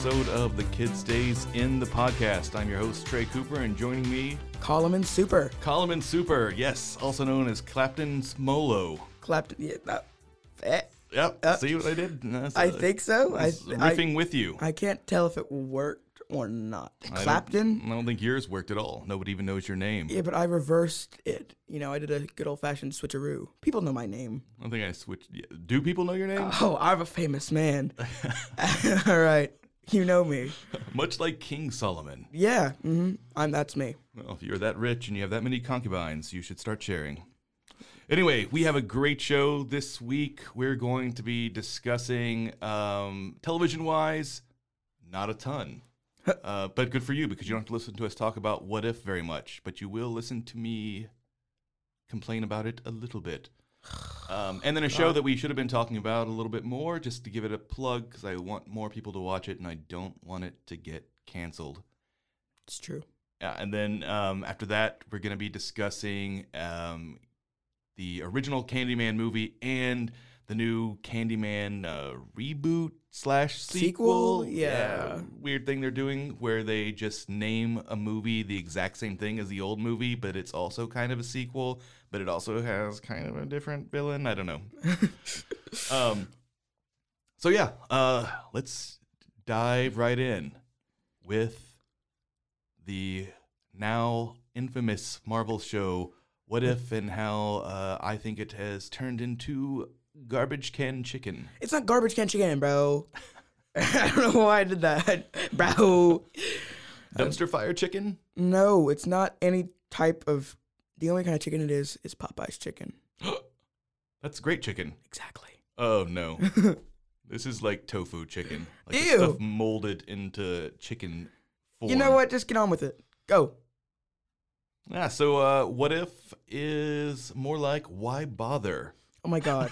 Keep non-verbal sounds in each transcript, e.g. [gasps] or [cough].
Episode of the Kid Stays in the podcast. I'm your host Trey Cooper, and joining me, Coleman Super. Coleman Super, yes, also known as Clapton Smolo. Clapton, Yeah, that, eh, Yep, Uh, see what I did? That's, I uh, think so. I, I, riffing with you. I can't tell if it worked or not. I don't- Clapton? I don't think yours worked at all. Nobody even knows your name. Yeah, but I reversed it. You know, I did a good old fashioned switcheroo. People know my name. I don't think I switched. Do people know your name? Oh, I'm a famous man. [laughs] All right. [laughs] You know me. Much like King Solomon. Yeah. hmm I'm that's me. Well, if you're that rich and you have that many concubines, you should start sharing. Anyway, we have a great show this week. We're going to be discussing um, television wise, not a ton. uh, but good for you because you don't have to listen to us talk about what if very much, but you will listen to me complain about it a little bit. Um, and then a show that we should have been talking about a little bit more, just to give it a plug, because I want more people to watch it and I don't want it to get canceled. It's true. Yeah, and then um, after that, we're going to be discussing um, the original Candyman movie and the new Candyman uh, reboot slash sequel. Sequel? Yeah. weird thing they're doing where they just name a movie the exact same thing as the old movie, but it's also kind of a sequel, but it also has kind of a different villain. I don't know. [laughs] um, so yeah, uh, let's dive right in with the now infamous Marvel show What If and how uh, I think it has turned into garbage can chicken. It's not garbage can chicken, bro. [laughs] I don't know why I did that, [laughs] bro. Dumpster fire chicken? No, it's not any type of. The only kind of chicken it is is Popeye's chicken. [gasps] That's great chicken. Exactly. Oh no. [laughs] this is like tofu chicken. Like Ew. stuff molded into chicken form. You know what? Just get on with it. Go. Yeah, so uh, what if is more like why bother? Oh my god.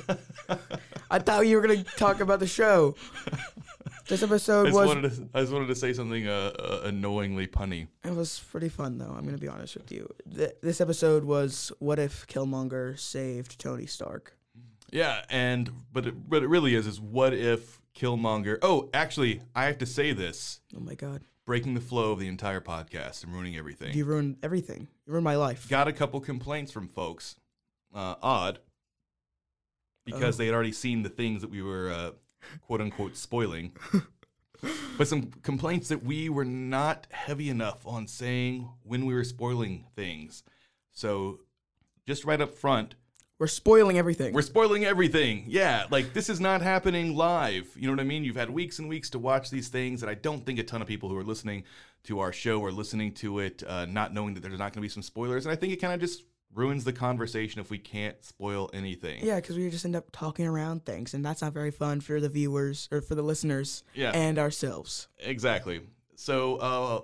[laughs] I thought you were gonna talk about the show. [laughs] This episode just, was wanted to, I just wanted to say something uh, uh, annoyingly punny. it was pretty fun though. I'm gonna be honest with you. Th- this episode was what if Killmonger saved Tony Stark? Yeah, and but it, but it really is is what if Killmonger? Oh, actually, I have to say this, Oh my god. breaking the flow of the entire podcast and ruining everything. You ruined everything. You ruined my life. Got a couple complaints from folks. Uh, odd, because Oh. they had already seen the things that we were uh, quote unquote spoiling. [laughs] but some complaints that we were not heavy enough on saying when we were spoiling things. So, just right up front, We're spoiling everything. We're spoiling everything. Yeah, like this is not happening live. You know what I mean? You've had weeks and weeks to watch these things, and I don't think a ton of people who are listening to our show are listening to it uh, not knowing that there's not going to be some spoilers. And I think it kind of just ruins the conversation if we can't spoil anything. yeah, because we just end up talking around things, and that's not very fun for the viewers or for the listeners Yeah. and ourselves. Exactly. So, uh,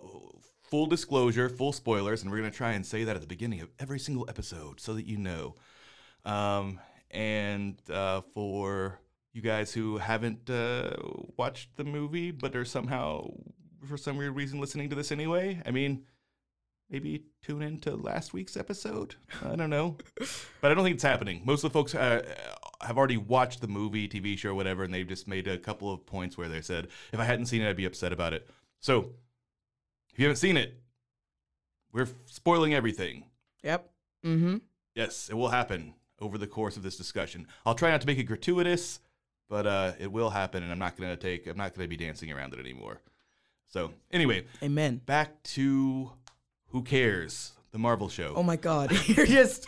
full disclosure, full spoilers, and we're going to try and say that at the beginning of every single episode so that you know. Um, and uh, for you guys who haven't uh, watched the movie but are somehow, for some weird reason, listening to this anyway, I mean, maybe tune in to last week's episode. I don't know. but I don't think it's happening. Most of the folks uh, have already watched the movie, TV show, whatever, and they've just made a couple of points where they said, if I hadn't seen it, I'd be upset about it. So, if you haven't seen it, we're spoiling everything. Yep. Mm-hmm. Yes, it will happen over the course of this discussion. I'll try not to make it gratuitous, but uh, it will happen, and I'm not gonna take. I'm not gonna be dancing around it anymore. So anyway, Amen. back to who cares the Marvel show. Oh my God, [laughs] you're just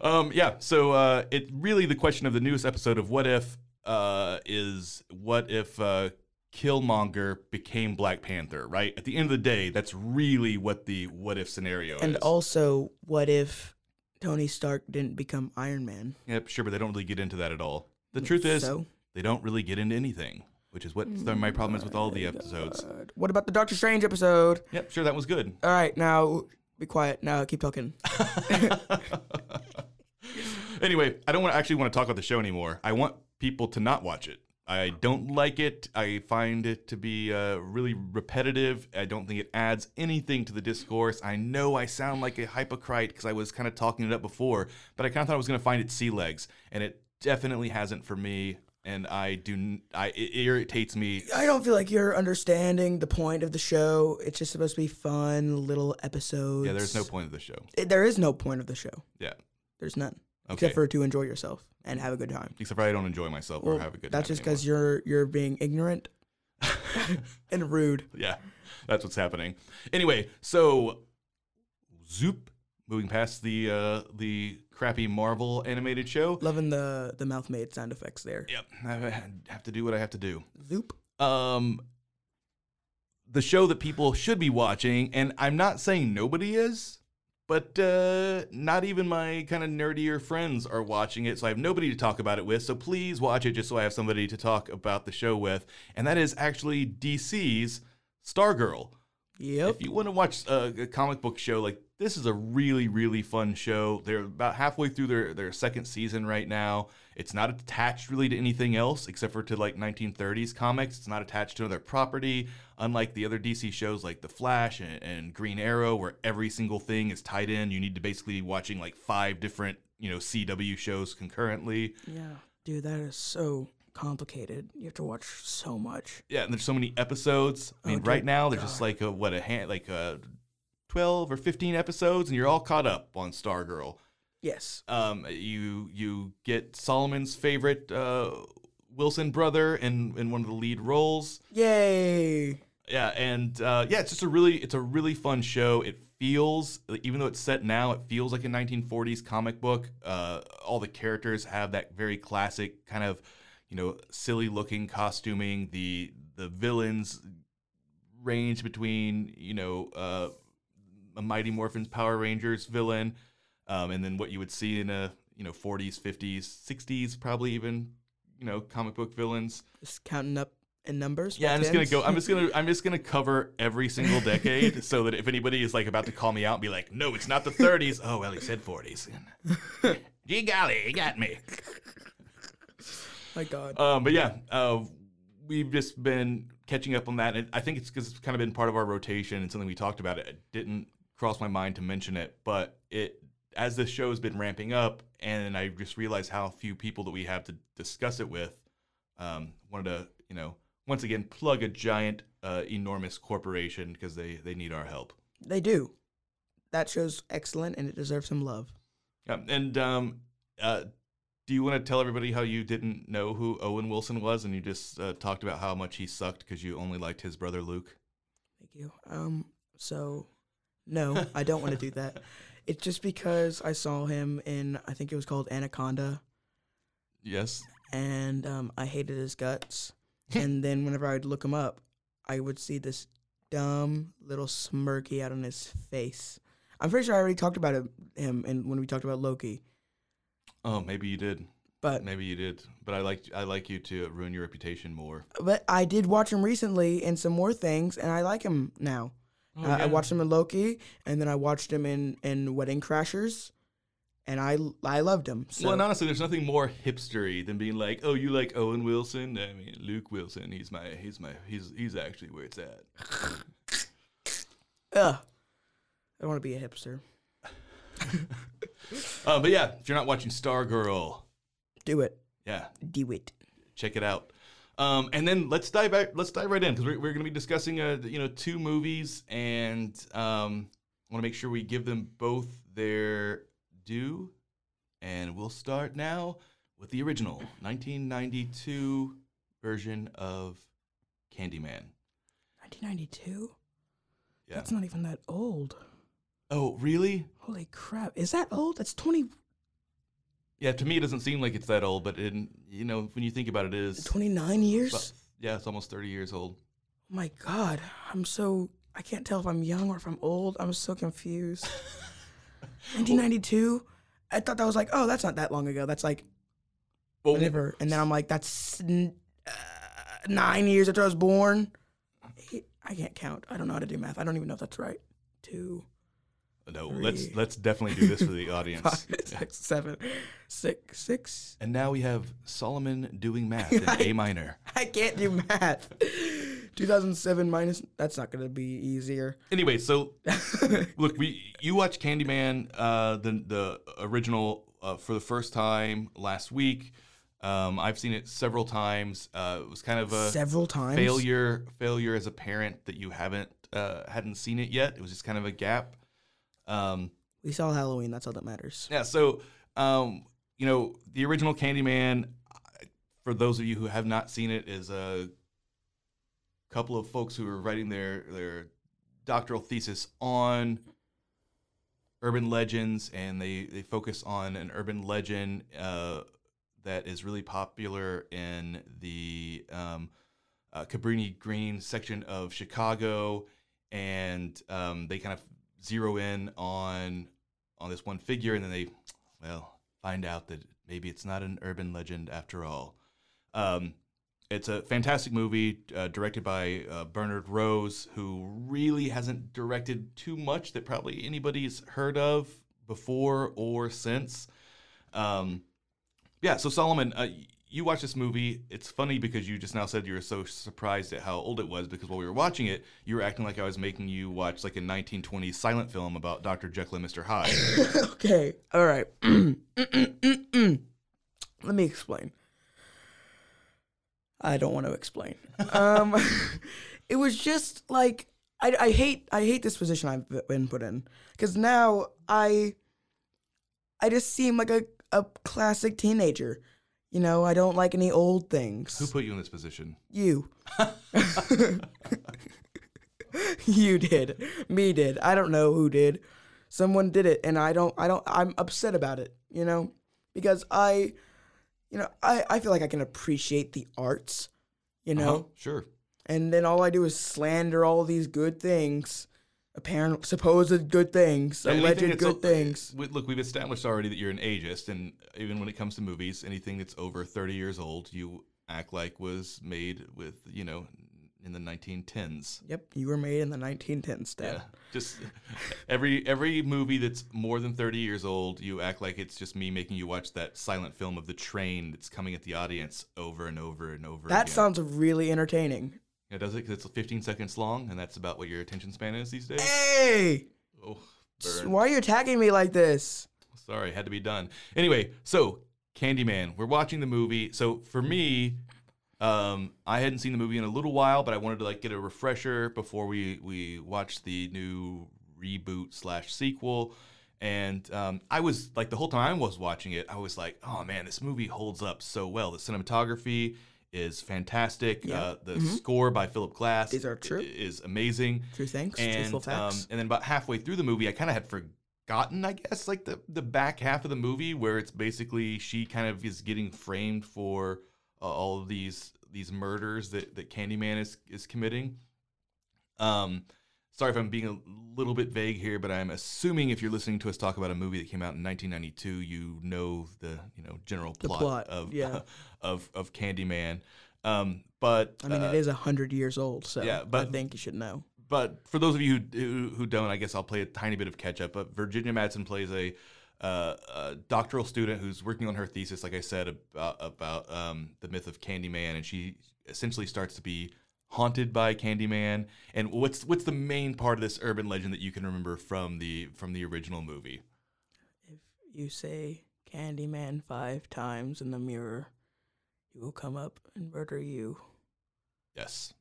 Um, yeah. So uh, it really the question of the newest episode of What If uh, is what if uh, Killmonger became Black Panther? Right. At the end of the day, that's really what the what if scenario and is. also, what if Tony Stark didn't become Iron Man? yep, sure, but they don't really get into that at all. The truth is, so they don't really get into anything, which is what my problem is with all the episodes. What about the Doctor Strange episode? Yep, sure, that was good. All right, now be quiet. Now keep talking. [laughs] [laughs] anyway, I don't want actually want to talk about the show anymore. I want people to not watch it. I don't like it. I find it to be uh, really repetitive. I don't think it adds anything to the discourse. I know I sound like a hypocrite because I was kind of talking it up before, but I kind of thought I was going to find it sea legs, and it definitely hasn't for me. And I do, I it irritates me. I don't feel like you're understanding the point of the show. It's just supposed to be fun little episodes. Yeah, there's no point of the show. It- there is no point of the show. Yeah, There's none. Okay. Except for to enjoy yourself and have a good time. except for I don't enjoy myself or have a good. Time. That's just because you're you're being ignorant [laughs] and rude. yeah, that's what's happening. Anyway, so Zoop, moving past the uh, the crappy Marvel animated show. Loving the the mouth made sound effects there. Yep, I have to do what I have to do. Zoop. Um, the show that people should be watching, and I'm not saying nobody is, but uh, not even my kind of nerdier friends are watching it, so I have nobody to talk about it with. So please watch it just so I have somebody to talk about the show with, and that is actually DC's Stargirl. Yep. If you want to watch a, a comic book show, like this is a really, really fun show. They're about halfway through their, their second season right now. It's not attached really to anything else except for to like 1930s comics. It's not attached to another property, unlike the other DC shows like The Flash and, and Green Arrow, where every single thing is tied in. You need to basically be watching like five different, you know, CW shows concurrently. Yeah. Dude, that is so complicated. You have to watch so much. Yeah, and there's so many episodes. I oh, mean, Oh, right now there's just like a, what a hand, like a 12 or 15 episodes, and you're all caught up on Stargirl. Yes. Um, you you get Solomon's favorite uh, Wilson brother in in one of the lead roles. Yay. Yeah, and uh, yeah, it's just a really it's a really fun show. It feels even though it's set now, it feels like a 1940s comic book. Uh, all the characters have that very classic kind of you know silly looking costuming. The the villains range between you know uh, a Mighty Morphin's Power Rangers villain, um, and then what you would see in a you know 40s, 50s, 60s, probably even you know comic book villains. Just counting up in numbers. Yeah, I'm just gonna go. I'm just gonna. I'm just gonna cover every single [laughs] decade, so that if anybody is like about to call me out and be like, "No, it's not the 30s." Oh well, he said 40s. [laughs] Gee golly, he got me. My God. Um, but yeah, uh, we've just been catching up on that, and I think it's because it's kind of been part of our rotation and something we talked about. It didn't cross my mind to mention it, but it as this show has been ramping up, and I just realized how few people that we have to discuss it with. Um, wanted to, you know, once again plug a giant, uh, enormous corporation because they they need our help. They do. That show's excellent and it deserves some love. Yeah, and um, uh, do you want to tell everybody how you didn't know who Owen Wilson was, and you just uh, talked about how much he sucked because you only liked his brother Luke? Thank you. Um, so no, I don't want to do that. [laughs] It's just because I saw him in I think it was called Anaconda, Yes. and um, I hated his guts. [laughs] and then whenever I'd look him up, I would see this dumb little smirky out on his face. I'm pretty sure I already talked about him, him and when we talked about Loki, Oh, maybe you did. but Maybe you did. But I like I like you to ruin your reputation more. but I did watch him recently in some more things, and I like him now. Oh, Uh, I watched him in Loki, and then I watched him in, in Wedding Crashers, and I I loved him. So Well, and honestly, there's nothing more hipstery than being like, "Oh, you like Owen Wilson? I mean, Luke Wilson. He's my, he's my, he's, he's actually where it's at." ugh, I want to be a hipster. [laughs] Uh, but yeah, if you're not watching Stargirl, Do it, yeah, do it. check it out. Um, and then let's dive back, let's dive right in because we're, we're going to be discussing uh, you know two movies, and um, I want to make sure we give them both their due. And we'll start now with the original 1992 version of Candyman. 1992. Yeah. That's not even that old. oh, really? Holy crap! Is that old? That's 20, Yeah, to me it doesn't seem like it's that old, but in, you know, when you think about it, it is. 29 years. about- yeah, it's almost 30 years old. Oh my god, I'm so I can't tell if I'm young or if I'm old. I'm so confused. [laughs] 1992. I thought that was like, oh, that's not that long ago. That's like Well, whatever. And then I'm like, that's n- uh, nine years after I was born. Eight- I can't count. I don't know how to do math. I don't even know if that's right. Two, no, let's let's definitely do this for the [laughs] audience. five, six, seven, six, six. And now we have Solomon doing math in [laughs] A minor. I can't do math. 2007 minus. That's not gonna be easier. Anyway, so [laughs] look, we you watched Candyman, uh, the the original uh, for the first time last week. Um, I've seen it several times. Uh, it was kind of a Several times. failure failure as a parent that you haven't uh, hadn't seen it yet. It was just kind of a gap. Um, We saw Halloween. That's all that matters. yeah, so um, you know the original Candyman. For those of you who have not seen it, is a couple of folks who are writing their their doctoral thesis on urban legends, and they they focus on an urban legend uh, that is really popular in the um, uh, Cabrini Green section of Chicago, and um, they kind of zero in on on this one figure, and then they well find out that maybe it's not an urban legend after all. Um, it's a fantastic movie uh, directed by uh, Bernard Rose, who really hasn't directed too much that probably anybody's heard of before or since. Um, yeah, so Solomon, uh, you watch this movie. It's funny because you just now said you were so surprised at how old it was because while we were watching it, you were acting like I was making you watch like a 1920s silent film about Dr. Jekyll and Mr. Hyde. [laughs] okay. All right. [clears throat] Let me explain. I don't want to explain. Um, [laughs] it was just like I, I hate I hate this position I've been put in because now I I just seem like a a classic teenager. You know, I don't like any old things. Who put you in this position? You. [laughs] you did. Me did. I don't know who did. Someone did it and I don't I don't I'm upset about it, you know? Because I you know, I, I feel like I can appreciate the arts, you know? Uh-huh, sure. And then all I do is slander all these good things, apparent supposed good things, Anything alleged good o- things. Look, we've established already that you're an ageist, and even when it comes to movies, anything that's over 30 years old, you act like was made with, you know, in the 1910s. Yep, you were made in the 1910s, Dad. Yeah, just [laughs] every every movie that's more than 30 years old, you act like it's just me making you watch that silent film of the train that's coming at the audience over and over and over That again. sounds really entertaining. Does it? Because it's 15 seconds long, and that's about what your attention span is these days. Hey! Oh, burn. Why are you attacking me like this? Sorry, had to be done. Anyway, so Candyman, we're watching the movie. So for me, um, I hadn't seen the movie in a little while, but I wanted to like get a refresher before we we watched the new reboot slash sequel. And um, I was like the whole time I was watching it, I was like, oh man, this movie holds up so well. The cinematography is fantastic. Yeah. Uh, the score by Philip Glass These are true. is amazing True things, and truthful um, and then about halfway through the movie, I kind of had forgotten, I guess, like the the back half of the movie where it's basically she kind of is getting framed for uh, all of these these murders that that Candyman is is committing. Um, sorry if I'm being a little bit vague here, but I'm assuming if you're listening to us talk about a movie that came out in 1992, you know the you know general The plot, plot, of yeah. [laughs] of of Candyman. Um, but I mean, uh, it is a hundred years old, so yeah, but, I think you should know. but for those of you who, who, who don't, I guess I'll play a tiny bit of catch up. But Virginia Madsen plays a, uh, a doctoral student who's working on her thesis, like I said, about, about um, the myth of Candyman, and she essentially starts to be haunted by Candyman. And what's what's the main part of this urban legend that you can remember from the from the original movie? If you say Candyman five times in the mirror, he will come up and murder you. Yes,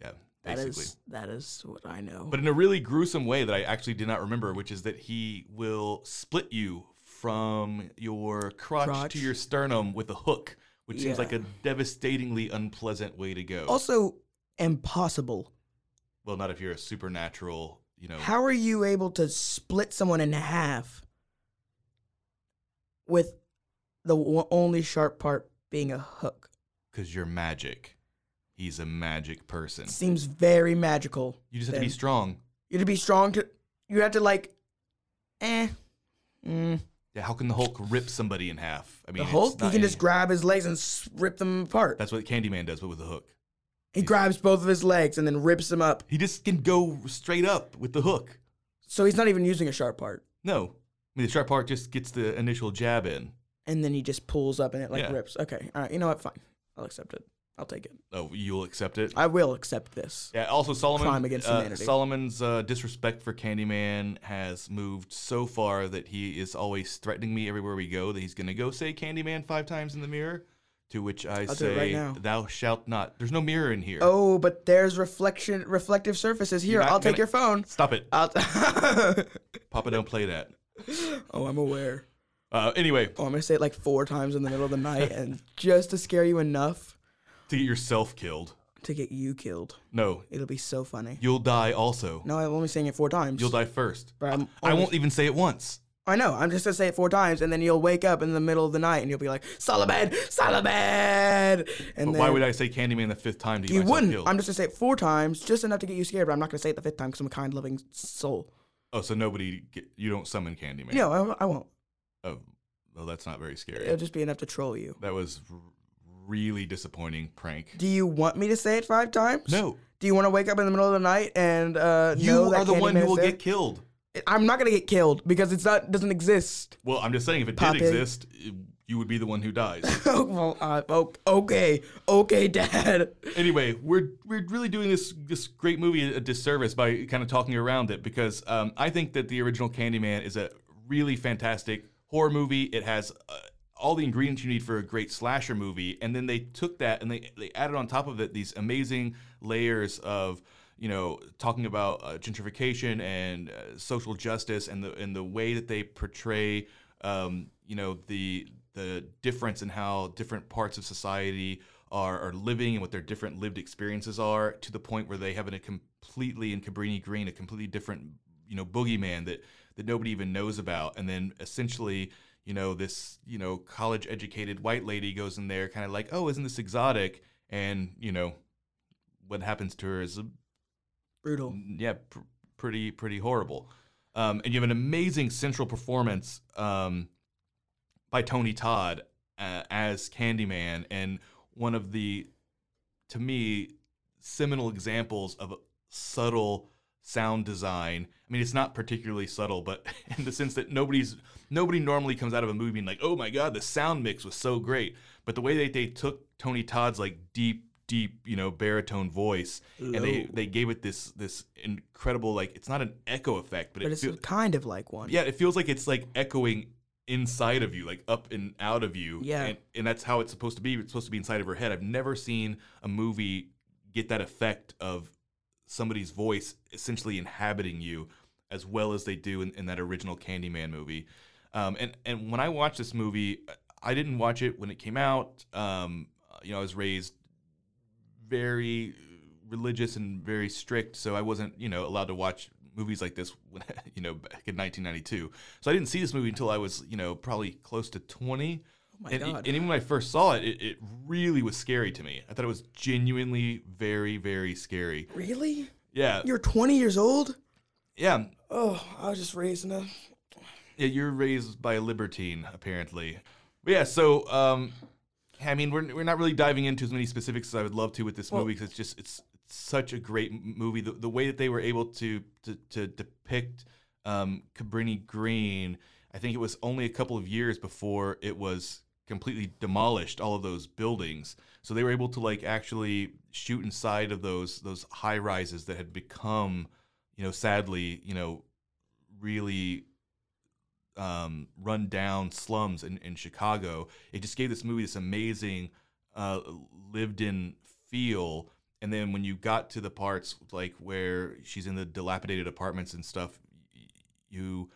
yeah, basically. is that is what I know. but in a really gruesome way that I actually did not remember, which is that he will split you from your crotch, Crotch. to your sternum with a hook, which seems like a devastatingly unpleasant way to go. also, impossible. Well, not if you're a supernatural, you know. How are you able to split someone in half with the only sharp part being a hook? Because you're magic. He's a magic person. Seems very magical. You just have to be strong. You have to be strong to. You have to like, eh. Mm. Yeah, how can the Hulk rip somebody in half? I mean, The Hulk, he can just grab his legs and rip them apart. That's what Candyman does, but with a hook. he grabs both of his legs and then rips them up. He just can go straight up with the hook. So he's not even using a sharp part. No, I mean the sharp part just gets the initial jab in. And then he just pulls up and it like Yeah. rips. Okay, all right. You know what? Fine. I'll accept it. I'll take it. Oh, you'll accept it. I will accept this. Yeah. Also, Solomon. Crime against uh, humanity. Solomon's uh, disrespect for Candyman has moved so far that he is always threatening me everywhere we go that he's going to go say Candyman five times in the mirror. To which I say, right now. "Thou shalt not." There's no mirror in here. Oh, but there's reflection, reflective surfaces here. You're not I'll take gonna- your phone. Stop it, I'll [laughs] Papa! Don't play that. oh, I'm aware. Uh, anyway, Oh, I'm gonna say it like four times in the middle of the night, and [laughs] just to scare you enough to get yourself killed. to get you killed. No, It'll be so funny. you'll die also. No, I'm only saying it four times. You'll die first. But I'm I only- won't even say it once. I know. I'm just gonna say it four times, and then you'll wake up in the middle of the night, and you'll be like, "Solomon, Solomon," and But then why would I say Candyman the fifth time to get You myself wouldn't. killed? I'm just gonna say it four times, just enough to get you scared. But I'm not gonna say it the fifth time because I'm a kind, loving soul. oh, so nobody, get, you don't summon Candyman? No, I, I won't. Oh, well, that's not very scary. It'll just be enough to troll you. That was r- really disappointing prank. Do you want me to say it five times? No, Do you want to wake up in the middle of the night and uh, you know that are the one who will get killed. I'm not gonna get killed because it's not doesn't exist. Well, I'm just saying, if it Pop did in. exist, you would be the one who dies. [laughs] Oh, well, uh, o- okay, okay, Dad. anyway, we're we're really doing this this great movie a disservice by kind of talking around it because um, I think that the original Candyman is a really fantastic horror movie. It has uh, all the ingredients you need for a great slasher movie, and then they took that and they they added on top of it these amazing layers of you know talking about uh, gentrification and uh, social justice and the and the way that they portray um, you know the the difference in how different parts of society are, are living and what their different lived experiences are to the point where they have a completely in Cabrini Green a completely different you know boogeyman that that nobody even knows about and then essentially you know this you know college educated white lady goes in there kind of like oh isn't this exotic and you know what happens to her is a Brutal. yeah, pr- pretty pretty horrible. Um, and you have an amazing central performance um, by Tony Todd uh, as Candyman, and one of the, to me, seminal examples of subtle sound design. I mean, it's not particularly subtle, but [laughs] in the sense that nobody's nobody normally comes out of a movie and like, oh my god, the sound mix was so great. But the way that they took Tony Todd's like deep, deep, you know, baritone voice, and they they gave it this this incredible like it's not an echo effect, but, But it it's feel, kind of like one. yeah, it feels like it's like echoing inside of you, like up and out of you. Yeah. And, and that's how it's supposed to be. It's supposed to be inside of her head. I've never seen a movie get that effect of somebody's voice essentially inhabiting you as well as they do in, in that original Candyman movie. Um, and, and when I watched this movie, I didn't watch it when it came out. Um, you know, I was raised very religious and very strict, so I wasn't, you know, allowed to watch movies like this, when, [laughs] you know, back in 1992. So I didn't see this movie until I was, you know, probably close to 20. Oh my and, god. and even when I first saw it, it, it really was scary to me. I thought it was genuinely very, very scary. really? Yeah, You're 20 years old? Yeah, Oh, I was just raised in a. yeah. You're raised by a libertine, apparently. But yeah, so um, I mean, we're we're not really diving into as many specifics as I would love to with this Well- movie because it's just it's, it's such a great movie. The, the way that they were able to to, to depict um, Cabrini Green, I think it was only a couple of years before it was completely demolished all of those buildings. So they were able to like actually shoot inside of those those high rises that had become, you know, sadly, you know, really um, run down slums in, in Chicago. It just gave this movie this amazing uh, lived in feel. And then when you got to the parts like where she's in the dilapidated apartments and stuff, you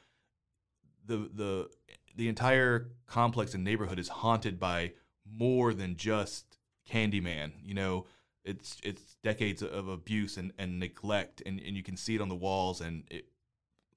the the the entire complex and neighborhood is haunted by more than just Candyman. You know, it's it's decades of abuse and, and neglect, and, and you can see it on the walls, and it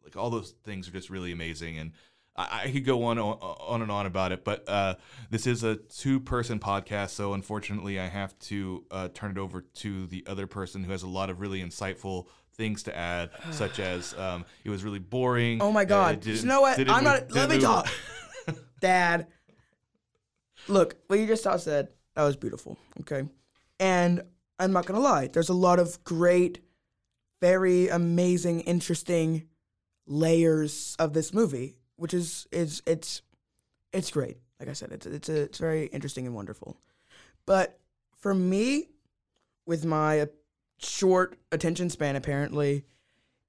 like all those things are just really amazing. And I, I could go on on and on about it, but uh, this is a two person podcast, so unfortunately, I have to uh, turn it over to the other person who has a lot of really insightful things to add, such as [sighs] um, it was really boring. Oh my uh, god! you know what? I'm not. Let me talk, [laughs] Dad. Look, what you just said that was beautiful. Okay, and I'm not gonna lie. There's a lot of great, very amazing, interesting layers of this movie, which is is it's it's great. Like I said, it's it's a, it's very interesting and wonderful. But for me, with my short attention span, apparently,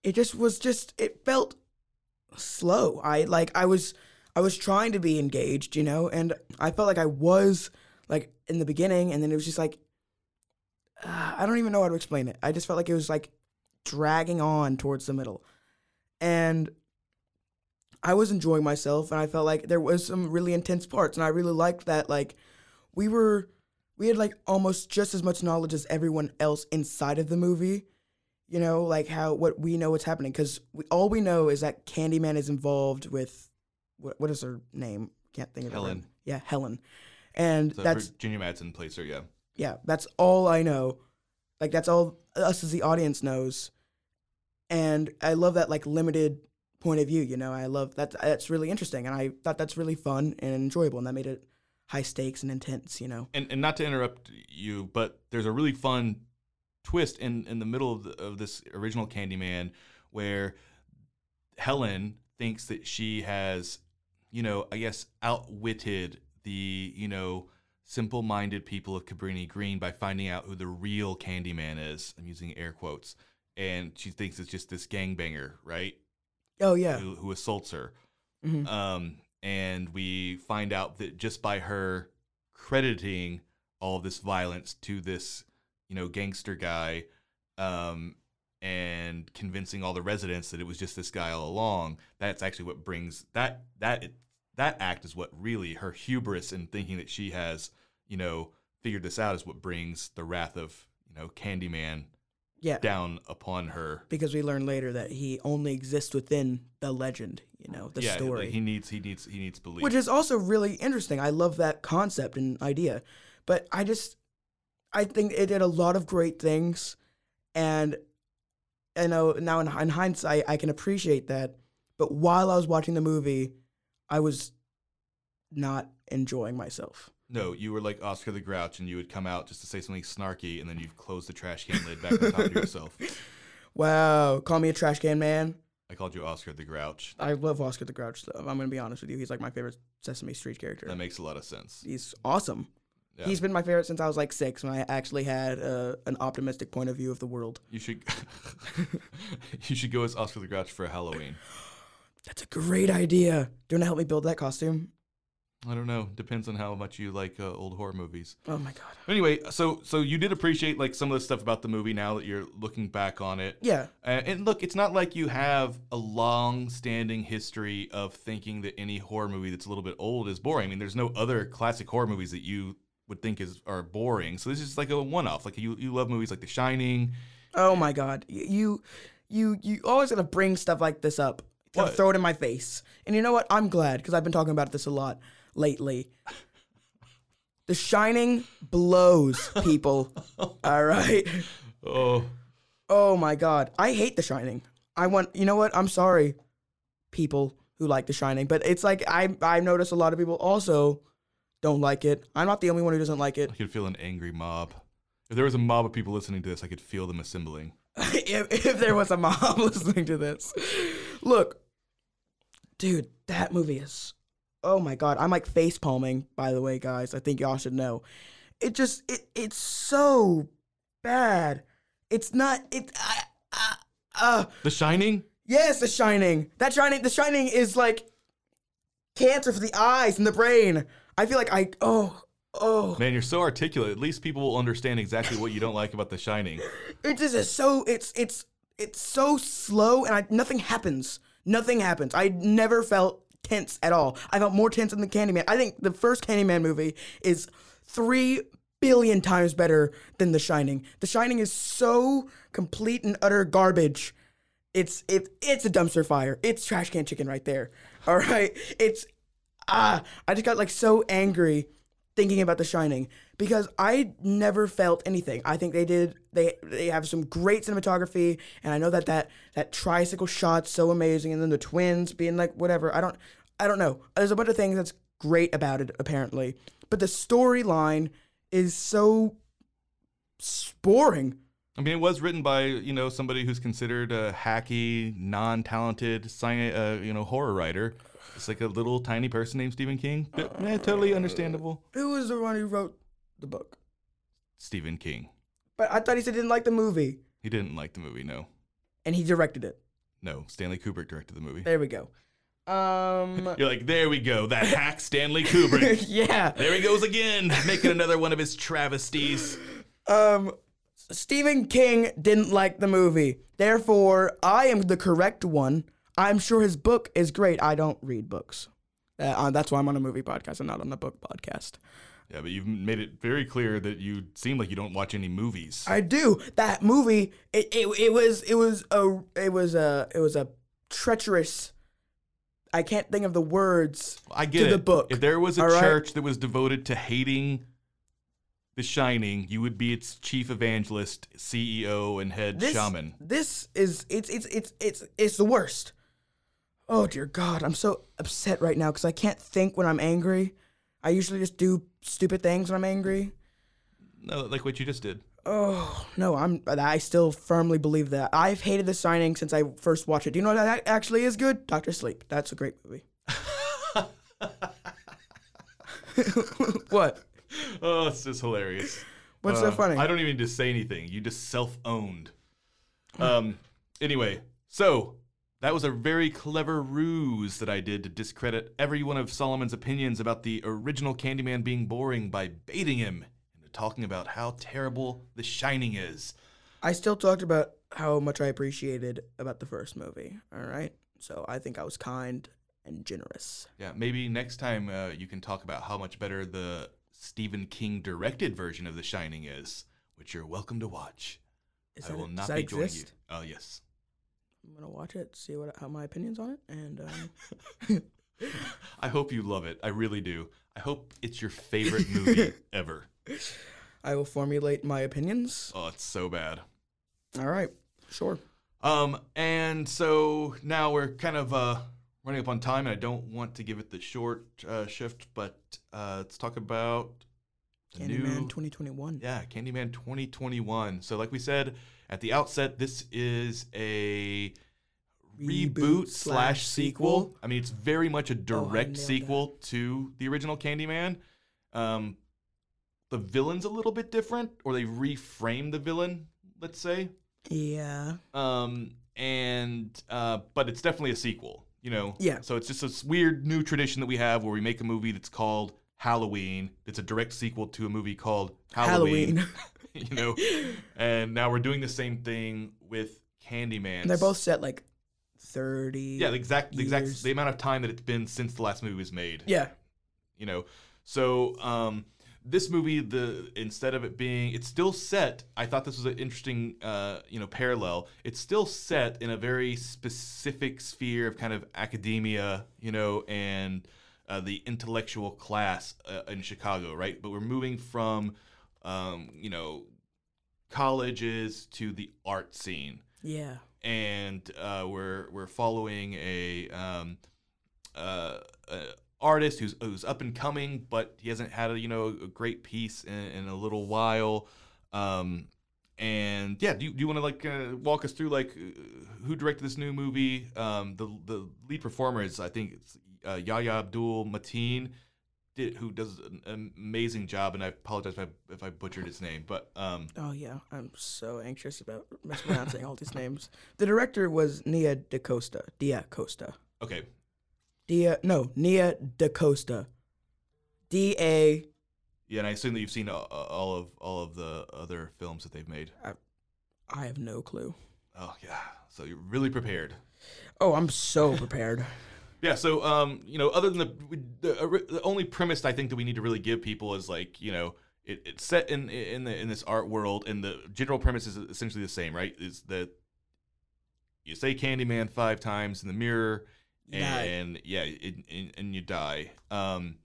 it just was just it felt slow. I like I was I was trying to be engaged, you know, and I felt like I was like in the beginning, and then it was just like uh, I don't even know how to explain it. I just felt like it was like dragging on towards the middle, and I was enjoying myself, and I felt like there was some really intense parts, and I really liked that like we were we had like almost just as much knowledge as everyone else inside of the movie you know like how what we know what's happening because we, all we know is that candyman is involved with what, what is her name can't think of her Helen. name. yeah helen and So that's Virginia Madsen plays her, yeah. Yeah that's all i know. Like that's all us as the audience knows. And i love that like limited point of view you know? I love that that's really interesting and i thought that's really fun and enjoyable and that made it high stakes and intense you know? And, and not to interrupt you, but there's a really fun twist in, in the middle of, the, of this original Candyman where Helen thinks that she has, you know, I guess outwitted the, you know, simple minded people of Cabrini Green by finding out who the real Candyman is. I'm using air quotes. And she thinks it's just this gangbanger, right? oh yeah Who, who assaults her. Mhm. Um, and we find out that just by her crediting all of this violence to this, you know, gangster guy, um, and convincing all the residents that it was just this guy all along, that's actually what brings that that that act is what really her hubris in thinking that she has, you know, figured this out is what brings the wrath of you know Candyman yeah down upon her. because we learn later that he only exists within the legend, you know, the yeah, like, story. he needs he needs he needs belief. which is also really interesting. I love that concept and idea. But I just I think it did a lot of great things and I know now in, in hindsight I can appreciate that. But while I was watching the movie, I was not enjoying myself. No, you were like Oscar the Grouch, and you would come out just to say something snarky, and then you'd close the trash can lid back on top of yourself. [laughs] Wow, call me a trash can man. I called you Oscar the Grouch. I love Oscar the Grouch though. I'm gonna be honest with you. He's like my favorite Sesame Street character. That makes a lot of sense. He's awesome. Yeah. He's been my favorite since I was like six when I actually had uh, an optimistic point of view of the world. You should [laughs] you should go as Oscar the Grouch for Halloween. [laughs] That's a great idea. Do you want to help me build that costume? I don't know. Depends on how much you like uh, old horror movies. Oh my god. Anyway, so so you did appreciate like some of the stuff about the movie now that you're looking back on it. Yeah. Uh, and look, it's not like you have a long-standing history of thinking that any horror movie that's a little bit old is boring. I mean, there's no other classic horror movies that you would think is are boring. So this is like a one-off. Like you you love movies like The Shining. Oh my god. You, you, you always gotta bring stuff like this up. What? throw it in my face. And you know what? I'm glad because I've been talking about this a lot lately. The Shining blows [laughs] people. All right. Oh, Oh my god. I hate The Shining. I want. You know what? I'm sorry, people who like The Shining, but it's like I I notice a lot of people also don't like it. I'm not the only one who doesn't like it. I could feel an angry mob. If there was a mob of people listening to this, I could feel them assembling. [laughs] if, if there was a mob [laughs] listening to this. Look, dude, that movie is. Oh my god, I'm like face palming. By the way, guys, I think y'all should know. It just it it's so bad. It's not it. I, uh, uh, The Shining. yes, The Shining. That Shining. The Shining is like cancer for the eyes and the brain. I feel like I oh oh. Man, you're so articulate. At least people will understand exactly what you don't like about The Shining. [laughs] It just is so it's it's it's so slow and I, nothing happens. Nothing happens. I never felt tense at all. I felt more tense than the Candyman. I think the first Candyman movie is three billion times better than The Shining. The Shining is so complete and utter garbage. It's it it's a dumpster fire. It's trash can chicken right there. [laughs] All right. It's ah, I just got like so angry thinking about The Shining because I never felt anything. I think they did. They they have some great cinematography, and I know that that that tricycle shot's so amazing, and then the twins being like whatever. I don't I don't know. There's a bunch of things that's great about it apparently, but the storyline is so boring. I mean, it was written by you know somebody who's considered a hacky, non-talented, sci- uh, you know, horror writer. It's like a little tiny person named Stephen King. But, eh, totally understandable. Who was the one who wrote the book? Stephen King. But I thought he said he didn't like the movie, He didn't like the movie. No, and he directed it. no. Stanley Kubrick directed the movie. There we go. Um, [laughs] You're like, there we go. That hack Stanley Kubrick. [laughs] yeah. There he goes again, making another one of his travesties. Um, Stephen King didn't like the movie. Therefore, I am the correct one. I'm sure his book is great. I don't read books. Uh, uh, that's why I'm on a movie podcast and not on a book podcast. Yeah, but you've made it very clear that you seem like you don't watch any movies. I do. That movie, it, it, it was it was a it was a it was a treacherous. I can't think of the words. I get to it. the book, If there was a all right? church that was devoted to hating The Shining, you would be its chief evangelist, CEO, and head This shaman. this is it's it's it's it's it's the worst. Oh dear God, I'm so upset right now because I can't think when I'm angry. I usually just do stupid things when I'm angry. No, like what you just did. Oh no, I'm. I still firmly believe that. I've hated The Shining since I first watched it. Do you know what that actually is good? Doctor Sleep. That's a great movie. [laughs] [laughs] what? Oh, it's just hilarious. What's so Uh, funny? I don't even need to say anything. You just self-owned. Um. Anyway, so that was a very clever ruse that I did to discredit every one of Solomon's opinions about the original Candyman being boring by baiting him into talking about how terrible The Shining is. I still talked about how much I appreciated about the first movie. All right, so I think I was kind and generous. Yeah, maybe next time uh, you can talk about how much better the Stephen King directed version of The Shining is, which you're welcome to watch. Is I that- will does not be joining exist? you. Oh yes. I'm gonna watch it, see what how my opinions on it, and um, [laughs] I hope you love it. I really do. I hope it's your favorite movie [laughs] ever. I will formulate my opinions. Oh, it's so bad. All right, sure. Um, and so now we're kind of uh, running up on time, and I don't want to give it the short uh, shift, but uh, let's talk about Candyman new 2021. Yeah, Candyman 2021. So, like we said at the outset, this is a reboot, Reboot slash sequel. sequel. I mean, it's very much a direct nailed sequel to the original Candyman. Um, the villain's a little bit different, or they reframe the villain, let's say. Yeah. Um, and uh, but it's definitely a sequel. You know. Yeah. So it's just this weird new tradition that we have where we make a movie that's called Halloween. It's a direct sequel to a movie called Halloween. Halloween. [laughs] [laughs] you know, and now we're doing the same thing with Candyman. And they're both set like 30. yeah, the exact the exact years. the amount of time that it's been since the last movie was made. Yeah. You know, so um, this movie, the instead of it being, it's still set. I thought this was an interesting, uh, you know, parallel. It's still set in a very specific sphere of kind of academia, you know, and uh, the intellectual class uh, in Chicago, right? But we're moving from, um, you know, colleges to the art scene Yeah. and uh, we're we're following a, um, uh, a artist who's who's up and coming, but he hasn't had a you know a great piece in, in a little while. Um, and yeah, do you, do you want to like uh, walk us through like uh, who directed this new movie? Um, the the lead performer is I think it's uh, Yahya Abdul Mateen. Did, who does an amazing job, and I apologize if I, if I butchered his name, but um, Oh yeah, I'm so anxious about mispronouncing all these names. The director was Nia DaCosta. Dia Costa. okay, Dia no, Nia DaCosta. D A Yeah, and I assume that you've seen all of all of the other films that they've made. I have no clue. Oh yeah, so you're really prepared. Oh, I'm so prepared. Yeah, so um, you know, other than the the, the only premise I think that we need to really give people is like, you know, it, it's set in in the in this art world, and the general premise is essentially the same, right? Is that you say Candyman five times in the mirror, and yeah, it, and, and you die. Um,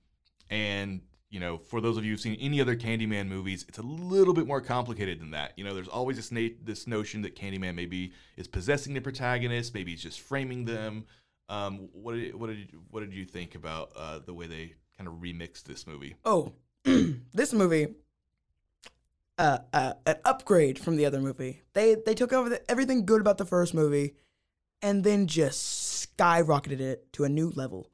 and you know, for those of you who've seen any other Candyman movies, it's a little bit more complicated than that. You know, there's always this na- this notion that Candyman maybe is possessing the protagonist, maybe he's just framing them. Um, what did what did you, what did you think about uh, the way they kind of remixed this movie? Oh, [clears throat] this movie, uh, uh, an upgrade from the other movie. They they took over the, everything good about the first movie, and then just skyrocketed it to a new level.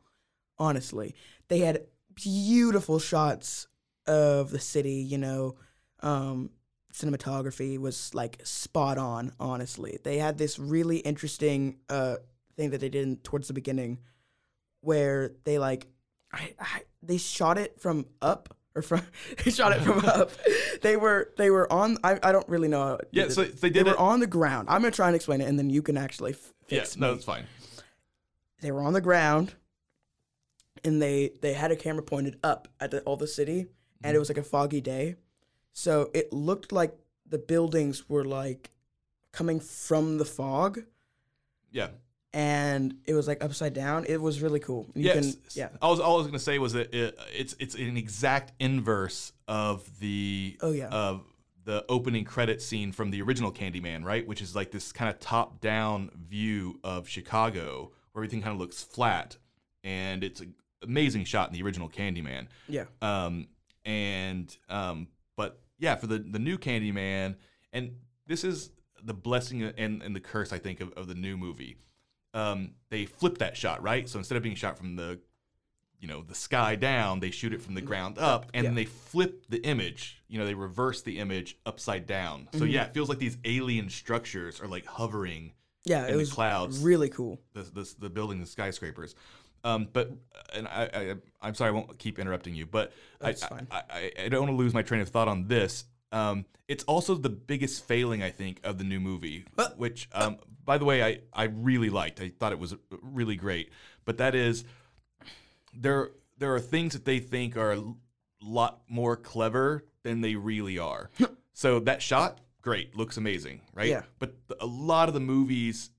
Honestly, they had beautiful shots of the city. You know, um, cinematography was like spot on. Honestly, they had this really interesting uh thing that they did in, towards the beginning, where they like I, I they shot it from up or from [laughs] they shot it from [laughs] up. They were they were on. I, I don't really know. How Yeah, it- so they did. they did were on the ground. I'm gonna try and explain it, and then you can actually f- Yeah, fix no, me. it's fine. They were on the ground, and they they had a camera pointed up at the, all the city, and it mm-hmm. was like a foggy day, so it looked like the buildings were like coming from the fog, Yeah. And it was like upside down. It was really cool. You yes. can, yeah. I was- all I was gonna say was that it, it's it's an exact inverse of the Oh, yeah. of the opening credit scene from the original Candyman, right? Which is like this kind of top down view of Chicago, where everything kind of looks flat, and it's an amazing shot in the original Candyman. Yeah. Um, and um, but yeah, for the the new Candyman, and this is the blessing and, and the curse, I think, of, of the new movie. Um, they flip that shot, right? So instead of being shot from the, you know, the sky down, they shoot it from the ground up, and then they flip the image. You know, they reverse the image upside down. So yeah, it feels like these alien structures are like hovering Yeah, in it the was clouds. really cool. the the, the building, the skyscrapers. Um, but and I, I I'm sorry, I won't keep interrupting you, but I, fine. I, I I don't want to lose my train of thought on this. Um, it's also the biggest failing I think of the new movie, which um, by the way, I I really liked. I thought it was really great. But that is there there are things that they think are a lot more clever than they really are. so that shot, great, looks amazing, right? Yeah. But the, a lot of the movies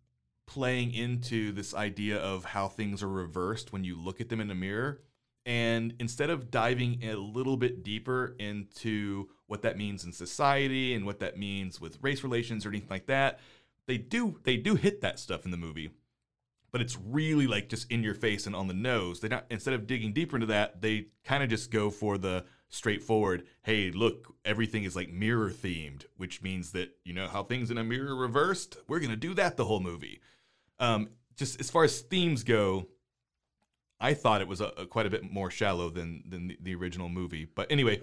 playing into this idea of how things are reversed when you look at them in a mirror. And instead of diving a little bit deeper into what that means in society and what that means with race relations or anything like that, they do they do hit that stuff in the movie but it's really like just in your face and on the nose. They not instead of digging deeper into that, they kind of just go for the straightforward. Hey, look, everything is like mirror themed, which means that you know how things in a mirror reversed. We're gonna do that the whole movie. Um, just as far as themes go, I thought it was a, a quite a bit more shallow than than the, the original movie. But anyway.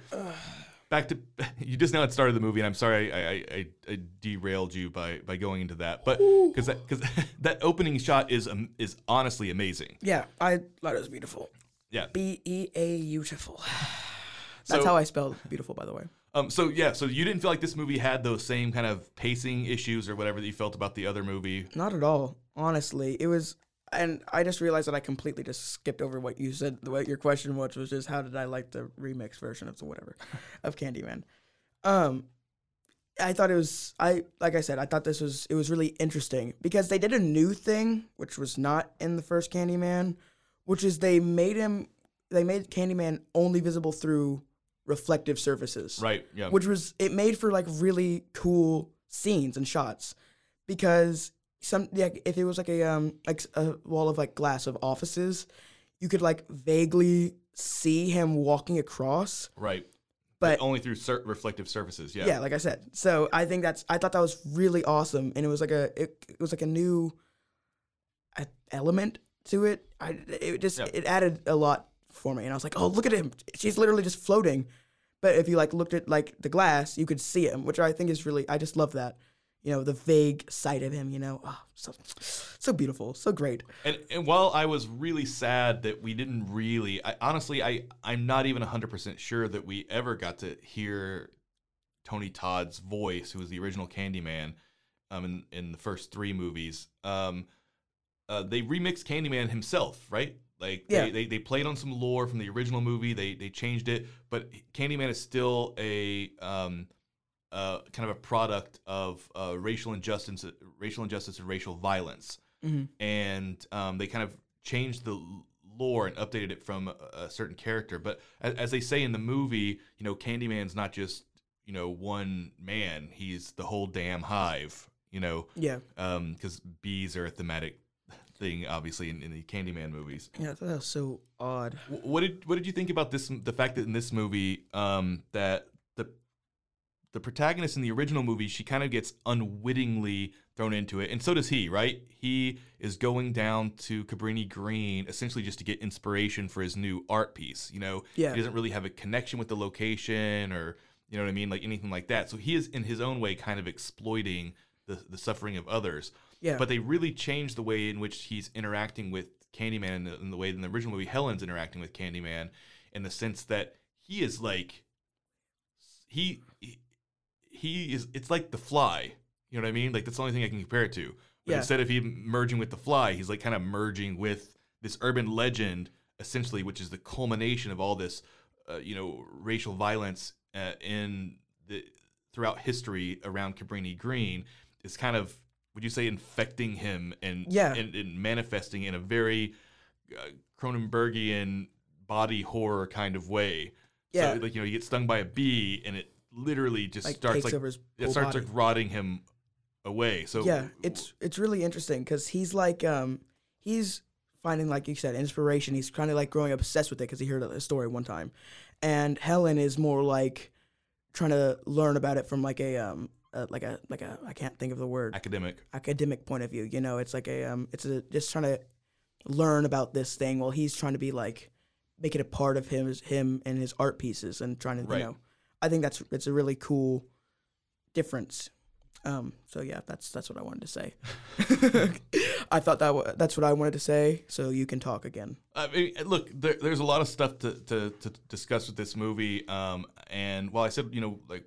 Back to [laughs] you just now had started the movie, and I'm sorry I, I, I, I derailed you by, by going into that, but because that because [laughs] that opening shot is um, is honestly amazing. Yeah, I thought it was beautiful. Yeah. B E A beautiful. [sighs] That's So- how I spelled beautiful, by the way. Um. So yeah. So you didn't feel like this movie had those same kind of pacing issues or whatever that you felt about the other movie. Not at all. Honestly, it was, and I just realized that I completely just skipped over what you said. What your question was was just how did I like the remix version of the whatever [laughs] of Candyman. Um, I thought it was I like I said I thought this was it was really interesting because they did a new thing which was not in the first Candyman, which is they made him they made Candyman only visible through reflective surfaces Right. Yeah. which was it made for like really cool scenes and shots because some yeah if it was like a um like a wall of like glass of offices you could like vaguely see him walking across right. but only through cer- reflective surfaces. Yeah. yeah. like i said so i think that's i thought that was really awesome and it was like a it, it was like a new uh, element to it i it just Yeah. it added a lot for me and i was like oh look at him she's literally just floating but if you like looked at like the glass you could see him which i think is really i just love that you know the vague sight of him you know oh, so so beautiful so great And, and while I was really sad that we didn't really, I, honestly, I I'm not even 100% sure that we ever got to hear Tony Todd's voice, who was the original Candyman, um, in, in the first three movies. Um, uh, they remixed Candyman himself, right? Like Yeah. they, they, they played on some lore from the original movie. They they changed it, but Candyman is still a um, uh, kind of a product of uh, racial injustice, racial injustice and racial violence. Mhm. And um, they kind of changed the lore and updated it from a, a certain character. But as, as they say in the movie, you know, Candyman's not just you know one man; he's the whole damn hive. You know, Yeah, because bees are a thematic thing, obviously, in, in the Candyman movies. yeah, I thought that was so odd. Wh- What did what did you think about this? The fact that in this movie, um, that the protagonist in the original movie, she kind of gets unwittingly thrown into it, and so does he. Right? He is going down to Cabrini Green essentially just to get inspiration for his new art piece. You know, Yeah. he doesn't really have a connection with the location or you know what I mean, like anything like that. So he is in his own way kind of exploiting the the suffering of others. Yeah, But they really changed the way in which he's interacting with Candyman and the, in the way in the original movie Helen's interacting with Candyman in the sense that he is like he he, he is it's like the fly. You know what I mean? Like that's the only thing I can compare it to. But Yeah. instead of him merging with the fly, he's like kind of merging with this urban legend essentially which is the culmination of all this uh, you know racial violence uh, in the throughout history around Cabrini Green is kind of would you say infecting him and Yeah. and, and manifesting in a very uh, Cronenbergian body horror kind of way. Yeah. So like you know, you get stung by a bee and it literally just like starts like it starts body. like rotting him away. So yeah, it's it's really interesting because he's like um he's finding like you said inspiration. He's kind of like growing obsessed with it because he heard a story one time, and Helen is more like trying to learn about it from like a um uh, like a like a I can't think of the word academic. academic point of view. You know, it's like a um it's a just trying to learn about this thing while he's trying to be like make it a part of him him and his art pieces and trying to Right. you know I think that's it's a really cool difference. Um, so yeah, that's that's what I wanted to say. [laughs] I thought that wa that's what I wanted to say. So you can talk again. I mean, look, there, there's a lot of stuff to, to, to discuss with this movie. Um, and while I said, you know, like,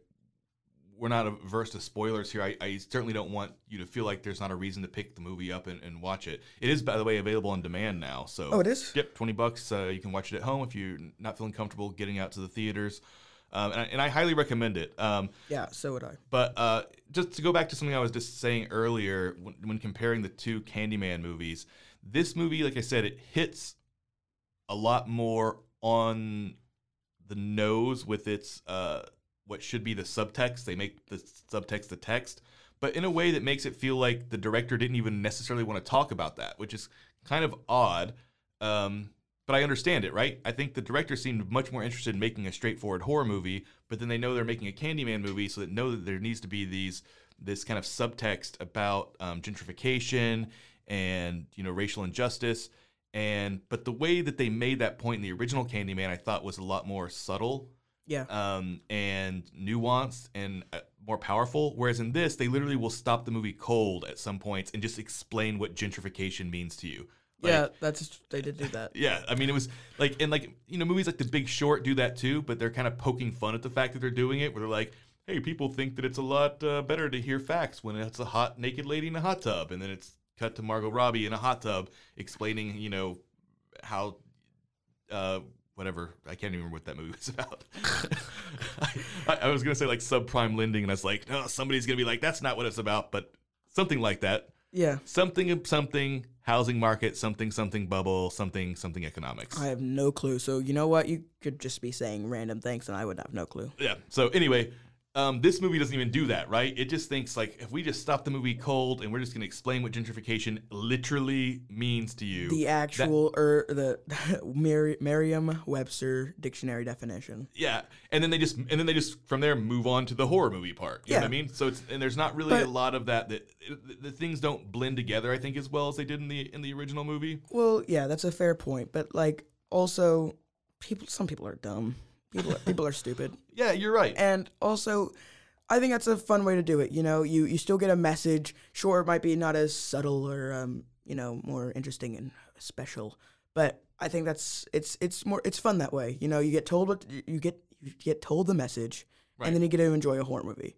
we're not averse to spoilers here, I, I certainly don't want you to feel like there's not a reason to pick the movie up and, and watch it. It is, by the way, available on demand now. So, Oh, it is. Yep, 20 bucks. Uh, you can watch it at home if you're not feeling comfortable getting out to the theaters. Um, and, I, and I highly recommend it. Um, Yeah, so would I. but uh, just to go back to something I was just saying earlier when, when comparing the two Candyman movies, this movie, like I said, it hits a lot more on the nose with its uh, what should be the subtext. They make the subtext the text, but in a way that makes it feel like the director didn't even necessarily want to talk about that, which is kind of odd. Um, but I understand it, right? I think the director seemed much more interested in making a straightforward horror movie, but then they know they're making a Candyman movie, so they know that there needs to be these this kind of subtext about um, gentrification and you know racial injustice. And but the way that they made that point in the original Candyman, I thought was a lot more subtle Yeah. um, and nuanced and uh, more powerful. Whereas in this, they literally will stop the movie cold at some points and just explain what gentrification means to you. Like, yeah, that's they did do that. [laughs] yeah, I mean, it was like, and like, you know, movies like The Big Short do that too, but they're kind of poking fun at the fact that they're doing it, where they're like, hey, people think that it's a lot uh, better to hear facts when it's a hot naked lady in a hot tub, and then it's cut to Margot Robbie in a hot tub explaining, you know, how, uh, whatever, I can't even remember what that movie [laughs] was about. [laughs] I, I was gonna say like subprime lending, and I was like, no, somebody's gonna be like, that's not what it's about, but something like that Yeah. something of something housing market something something bubble something something economics I have no clue. So you know what? You could just be saying random things, and I would have no clue. yeah so anyway um, this movie doesn't even do that right it just thinks like if we just stop the movie cold and we're just going to explain what gentrification literally means to you The actual or the [laughs] Mer- Merriam-Webster dictionary definition. yeah and then they just and then they just from there move on to the horror movie part you know what i mean so it's and there's not really a lot of that that the, the things don't blend together i think as well as they did in the in the original movie Well, yeah, that's a fair point, but like also, people. Some people are dumb. People. people are stupid. [laughs] yeah you're right and also i think that's a fun way to do it you know you you still get a message sure it might be not as subtle or um you know more interesting and special but i think that's it's it's more it's fun that way you know you get told what you get you get told the message Right. and then you get to enjoy a horror movie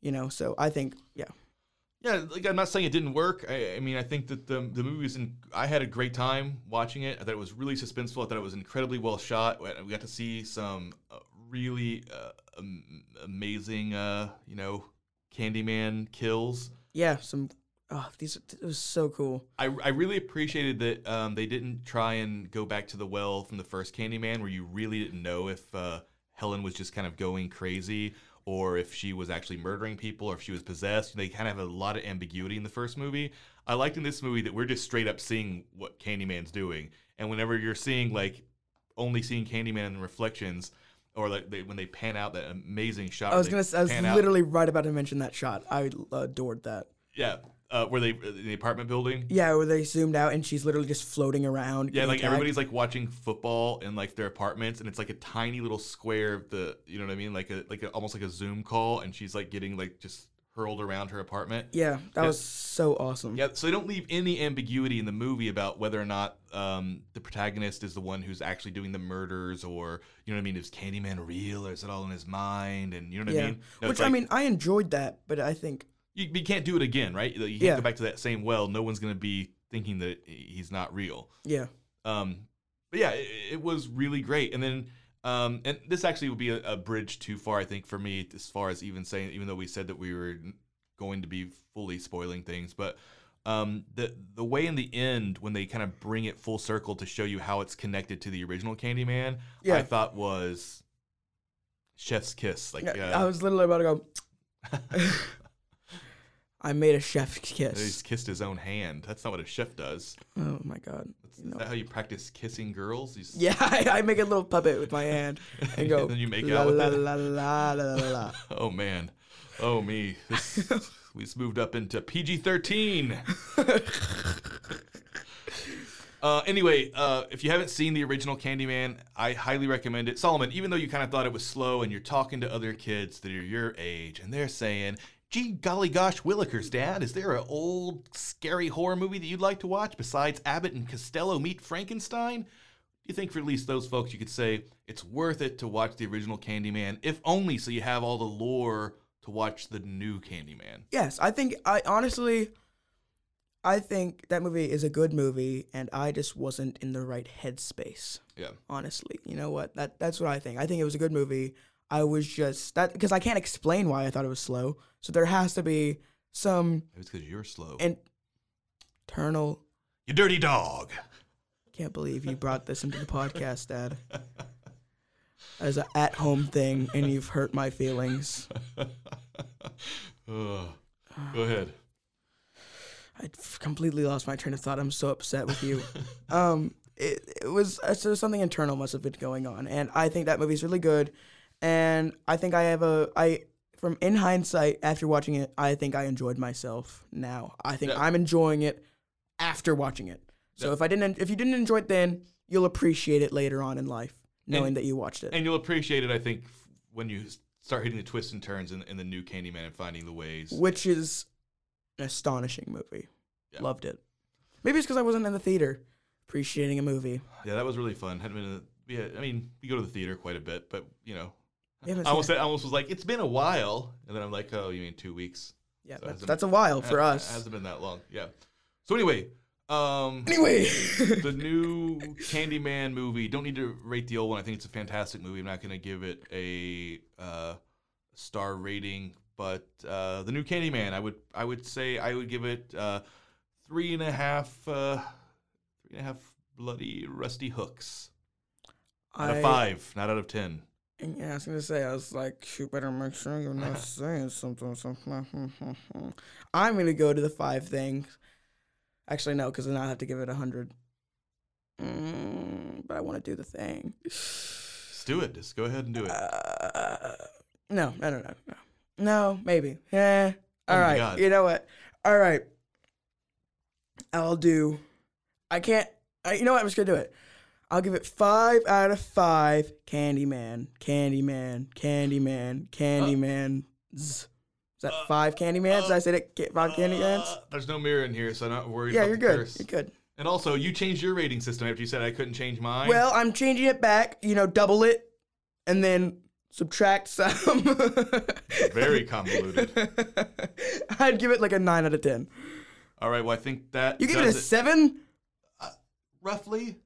you know so i think yeah Yeah, like I'm not saying it didn't work. I, I mean, I think that the the movie was. In, I had a great time watching it. I thought it was really suspenseful. I thought it was incredibly well shot. We got to see some uh, really uh, um, amazing, uh, you know, Candyman kills. Yeah, some. Oh, these it was so cool. I, I really appreciated that um, they didn't try and go back to the well from the first Candyman, where you really didn't know if uh, Helen was just kind of going crazy or if she was actually murdering people or if she was possessed. They kind of have a lot of ambiguity in the first movie. I liked in this movie that we're just straight up seeing what Candyman's doing. And whenever you're seeing mm-hmm. like only seeing Candyman in reflections, or like they, when they pan out that amazing shot. I was gonna. I was pan out- literally right about to mention that shot. I adored that. yeah, uh, where they in the apartment building. Yeah, where they zoomed out and she's literally just floating around. Yeah, like tagged. everybody's like watching football in like their apartments, and it's like a tiny little square of the, you know what I mean, like a like a, almost like a Zoom call, and she's like getting like just hurled around her apartment. Yeah, that Yeah. was so awesome. Yeah, so they don't leave any ambiguity in the movie about whether or not um, the protagonist is the one who's actually doing the murders, or you know what I mean, is Candyman real, or is it all in his mind? And you know what Yeah. I mean? No, Which it's I mean, I enjoyed that, but I think you, you can't do it again, right? You can't Yeah. go back to that same well. No one's gonna be thinking that he's not real. yeah, Um, but yeah, it, it was really great. And then, um, and this actually would be a, a bridge too far, I think, for me, as far as even saying, even though we said that we were going to be fully spoiling things, but um, the the way in the end when they kind of bring it full circle to show you how it's connected to the original Candyman, Yeah. I thought was chef's kiss. Like, Yeah, uh, I was literally about to go. [laughs] I made a chef's kiss. he's kissed his own hand. That's not what a chef does. Oh my god. That's, You know. Is that how you practice kissing girls? You Yeah, [laughs] I, I make a little puppet with my hand and go. [laughs] then you make la, out with la, it. la, la, la, la, la. [laughs] Oh man. Oh me. This, we've moved up into PG thirteen. Uh, anyway, uh, if you haven't seen the original Candyman, I highly recommend it. Solomon, even though you kind of thought it was slow and you're talking to other kids that are your age and they're saying, gee, golly gosh, Willikers, Dad, is there an old scary horror movie that you'd like to watch besides Abbott and Costello Meet Frankenstein? Do you think for at least those folks you could say it's worth it to watch the original Candyman, if only so you have all the lore to watch the new Candyman? Yes, I think I honestly, I think that movie is a good movie, and I just wasn't in the right headspace. Yeah. Honestly, you know what? That that's what I think. I think it was a good movie. I was just that because I can't explain why I thought it was slow. So there has to be some it's because you're slow. internal. you dirty dog. Can't believe you brought this into the [laughs] podcast, Dad. As an at-home thing, and you've hurt my feelings. Ugh. Go ahead. I completely lost my train of thought. I'm so upset with you. um, it, it was uh, so something internal must have been going on, and I think that movie's really good. And I think I have a I from in hindsight after watching it, I think I enjoyed myself. Now I think Yeah. I'm enjoying it after watching it. So Yeah. if I didn't, if you didn't enjoy it then, you'll appreciate it later on in life, knowing And- that you watched it. And you'll appreciate it, I think, when you start hitting the twists and turns in, in the new Candyman and finding the ways. which is an astonishing movie. Yeah. Loved it. Maybe it's because I wasn't in the theater appreciating a movie. Yeah, that was really fun. Hadn't been. In the, yeah, I mean, we go to the theater quite a bit, but you know, I almost said, I almost was like, it's been a while, and then I'm like, oh, you mean two weeks? Yeah, So that's, a while for us. It hasn't been that long. Yeah. So anyway, um, Anyway, [laughs] the new Candyman movie. Don't need to rate the old one. I think it's a fantastic movie. I'm not going to give it a uh, star rating, but uh, the new Candyman, I would I would say I would give it uh, three and a half uh, three and a half bloody rusty hooks out of five, not out of ten. Yeah, I was gonna say, I was like, you better make sure you're not [laughs] saying something. something. [laughs] I'm gonna go to the five things. Actually, no, because then I have to give it a hundred. Mm, but I want to do the thing. Just do it. Just go ahead and do it. Uh, no, no, no, no, no. No, maybe. Yeah. Oh All my right. You know what? All right. I'll do. I can't. I, you know what? I'm just gonna do it. I'll give it five out of five. Candyman, Candyman, Candyman, Candyman. Is that Uh, five Candymans? Did I say it? Five Candymans? Uh, there's no mirror in here, so I'm not worried. Yeah, you're good. curse. You're good. And also, you changed your rating system after you said I couldn't change mine. Well, I'm changing it back. You know, double it, and then subtract some. [laughs] Very convoluted. [laughs] I'd give it like a nine out of ten. All right. Well, I think that You give it a does seven? roughly.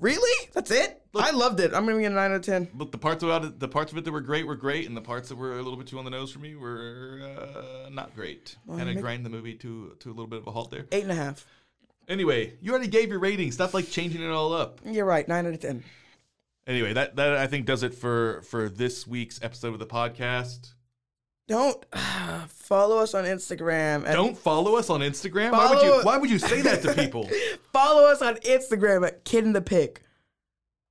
Really? That's it? I loved it. I'm gonna give it a nine out of ten. Look, the parts about it, the parts of it that were great were great, and the parts that were a little bit too on the nose for me were uh, not great. kind of make- grind the movie to to a little bit of a halt there. Eight and a half. Anyway, you already gave your rating. Stop like changing it all up. You're right. Nine out of ten. Anyway, that that I think does it for for this week's episode of the podcast. Don't [sighs] follow us on Instagram. At, Don't follow us on Instagram. Why would you Why would you say that to people? [laughs] follow us on Instagram at Kid in the Pick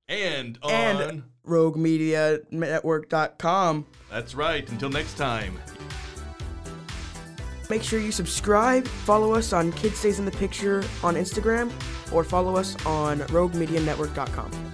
and on. and RogueMediaNetwork.com. that's right. Until next time. Make sure you subscribe. Follow us on Kid Stays in the Picture on Instagram, or follow us on RogueMediaNetwork.com.